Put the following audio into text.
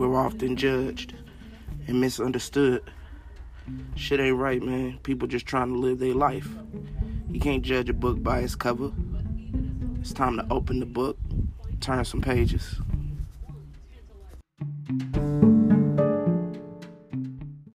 We're often judged and misunderstood. Shit ain't right, man. People just trying to live their life. You can't judge a book by its cover. It's time to open the book, turn some pages.